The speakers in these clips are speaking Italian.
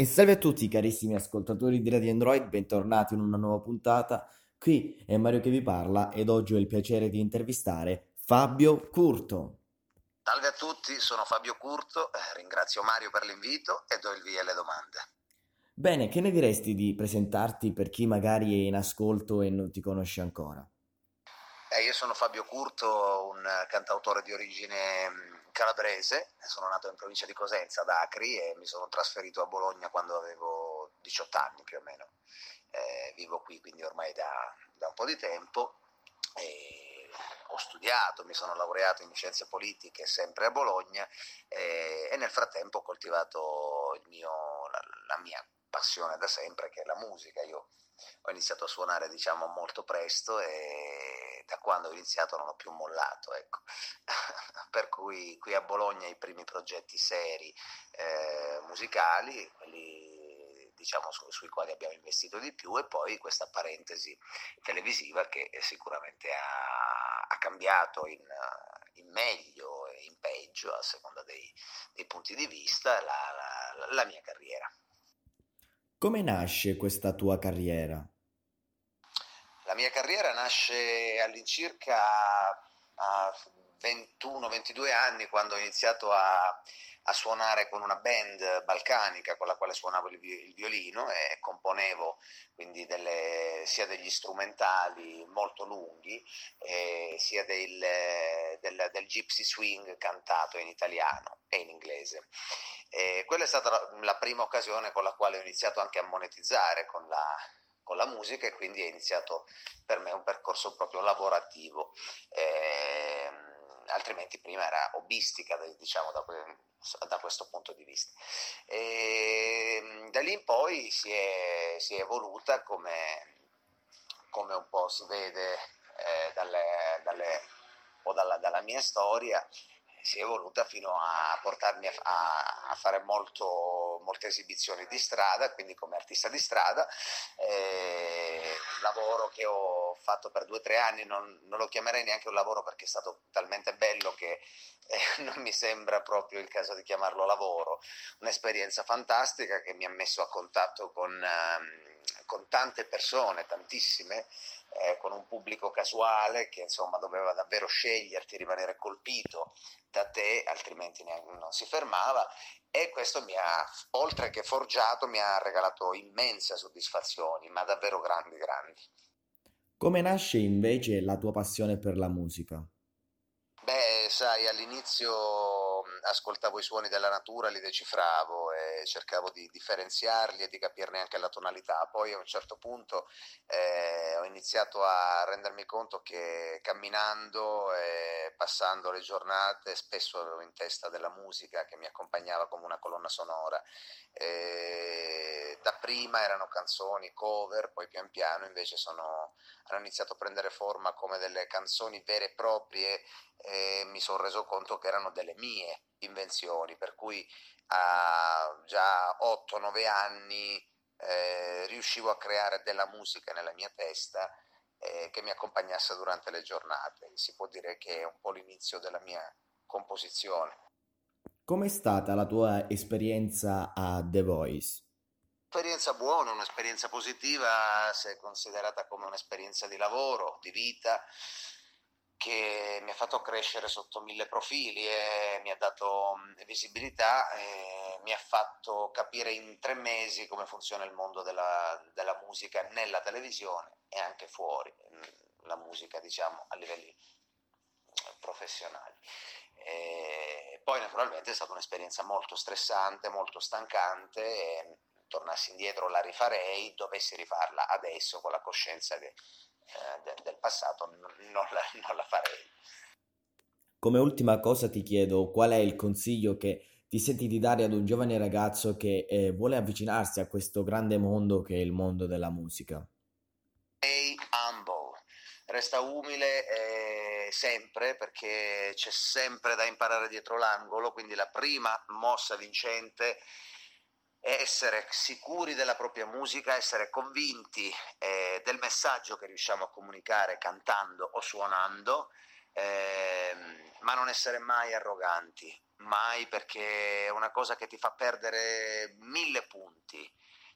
E salve a tutti carissimi ascoltatori di Radio Android, bentornati in una nuova puntata. Qui è Mario che vi parla ed oggi ho il piacere di intervistare Fabio Curto. Salve a tutti, sono Fabio Curto, eh, ringrazio Mario per l'invito e do il via alle domande. Bene, che ne diresti di presentarti per chi magari è in ascolto e non ti conosce ancora? Eh, io sono Fabio Curto, un cantautore di origine mm, calabrese, sono nato in provincia di Cosenza, ad Acri, e mi sono trasferito a Bologna quando avevo 18 anni più o meno. Eh, vivo qui quindi ormai da, da un po' di tempo. E ho studiato, mi sono laureato in scienze politiche sempre a Bologna eh, e nel frattempo ho coltivato mio, la, la, mia passione da sempre che è la musica. Io ho iniziato a suonare diciamo molto presto e da quando ho iniziato non ho più mollato. Ecco. per cui qui a Bologna i primi progetti seri eh, musicali, quelli diciamo, su, sui quali abbiamo investito di più e poi questa parentesi televisiva che sicuramente ha, ha cambiato in, in, meglio e in peggio a seconda dei, dei punti di vista la, la, la mia carriera. Come nasce questa tua carriera? La mia carriera nasce all'incirca a 21-22 anni quando ho iniziato a, a suonare con una band balcanica con la quale suonavo il, violino e componevo quindi delle, sia degli strumentali molto lunghi sia del, del, del, gypsy swing cantato in italiano e in inglese. E quella è stata la, la, prima occasione con la quale ho iniziato anche a monetizzare con la, con la musica e quindi è iniziato per me un percorso proprio lavorativo. Eh, altrimenti prima era hobbistica, diciamo, da, da questo punto di vista. E da lì in poi si è, si è evoluta come, come, un po' si vede eh, dalle, dalle, o dalla, dalla mia storia, si è evoluta fino a portarmi a, a, a fare molto, molte esibizioni di strada, quindi come artista di strada, eh, lavoro che ho fatto per due o tre anni, non, non, lo chiamerei neanche un lavoro perché è stato talmente bello che eh, non mi sembra proprio il caso di chiamarlo lavoro, un'esperienza fantastica che mi ha messo a contatto con, eh, con tante persone, tantissime, eh, con un pubblico casuale che insomma doveva davvero sceglierti, rimanere colpito da te, altrimenti non si fermava e questo mi ha, oltre che forgiato, mi ha regalato immense soddisfazioni, ma davvero grandi, grandi. Come nasce invece la tua passione per la musica? Beh, sai, all'inizio ascoltavo i suoni della natura, li decifravo e cercavo di differenziarli e di capirne anche la tonalità. Poi a un certo punto eh, ho iniziato a rendermi conto che camminando e passando le giornate spesso avevo in testa della musica che mi accompagnava come una colonna sonora. E dapprima erano canzoni cover, poi pian piano invece sono, hanno iniziato a prendere forma come delle canzoni vere e proprie e mi sono reso conto che erano delle mie invenzioni, per cui a già 8-9 anni eh, riuscivo a creare della musica nella mia testa eh, che mi accompagnasse durante le giornate. Si può dire che è un po' l'inizio della mia composizione. Com'è stata la tua esperienza a The Voice? Un'esperienza buona, un'esperienza positiva se considerata come un'esperienza di lavoro, di vita che mi ha fatto crescere sotto mille profili e mi ha dato visibilità e mi ha fatto capire in tre mesi come funziona il mondo della, della musica nella televisione e anche fuori, la musica diciamo a livelli professionali. E poi naturalmente è stata un'esperienza molto stressante, molto stancante e tornassi indietro la rifarei, dovessi rifarla adesso con la coscienza che eh, de, del passato non, la, non la farei. Come ultima cosa ti chiedo qual è il consiglio che ti senti di dare ad un giovane ragazzo che eh, vuole avvicinarsi a questo grande mondo che è il mondo della musica? Stay humble, resta umile eh, sempre perché c'è sempre da imparare dietro l'angolo, quindi la prima mossa vincente essere sicuri della propria musica, essere convinti eh, del messaggio che riusciamo a comunicare cantando o suonando, eh, ma non essere mai arroganti, mai perché è una cosa che ti fa perdere mille punti.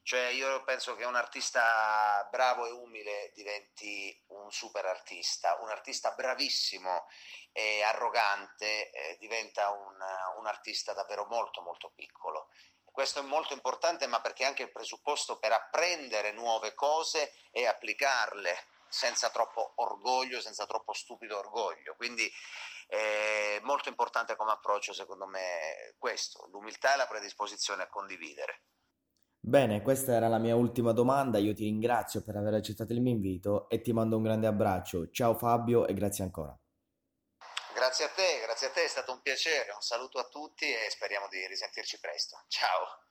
Cioè io penso che un artista bravo e umile diventi un super artista, un artista bravissimo e arrogante eh, diventa un, un artista davvero molto molto piccolo. Questo è molto importante, ma perché è anche il presupposto per apprendere nuove cose e applicarle senza troppo orgoglio, senza troppo stupido orgoglio. Quindi è molto importante come approccio, secondo me, questo, l'umiltà e la predisposizione a condividere. Bene, questa era la mia ultima domanda. Io ti ringrazio per aver accettato il mio invito e ti mando un grande abbraccio. Ciao Fabio e grazie ancora. Grazie a te, grazie a te, è stato un piacere. Un saluto a tutti e speriamo di risentirci presto. Ciao.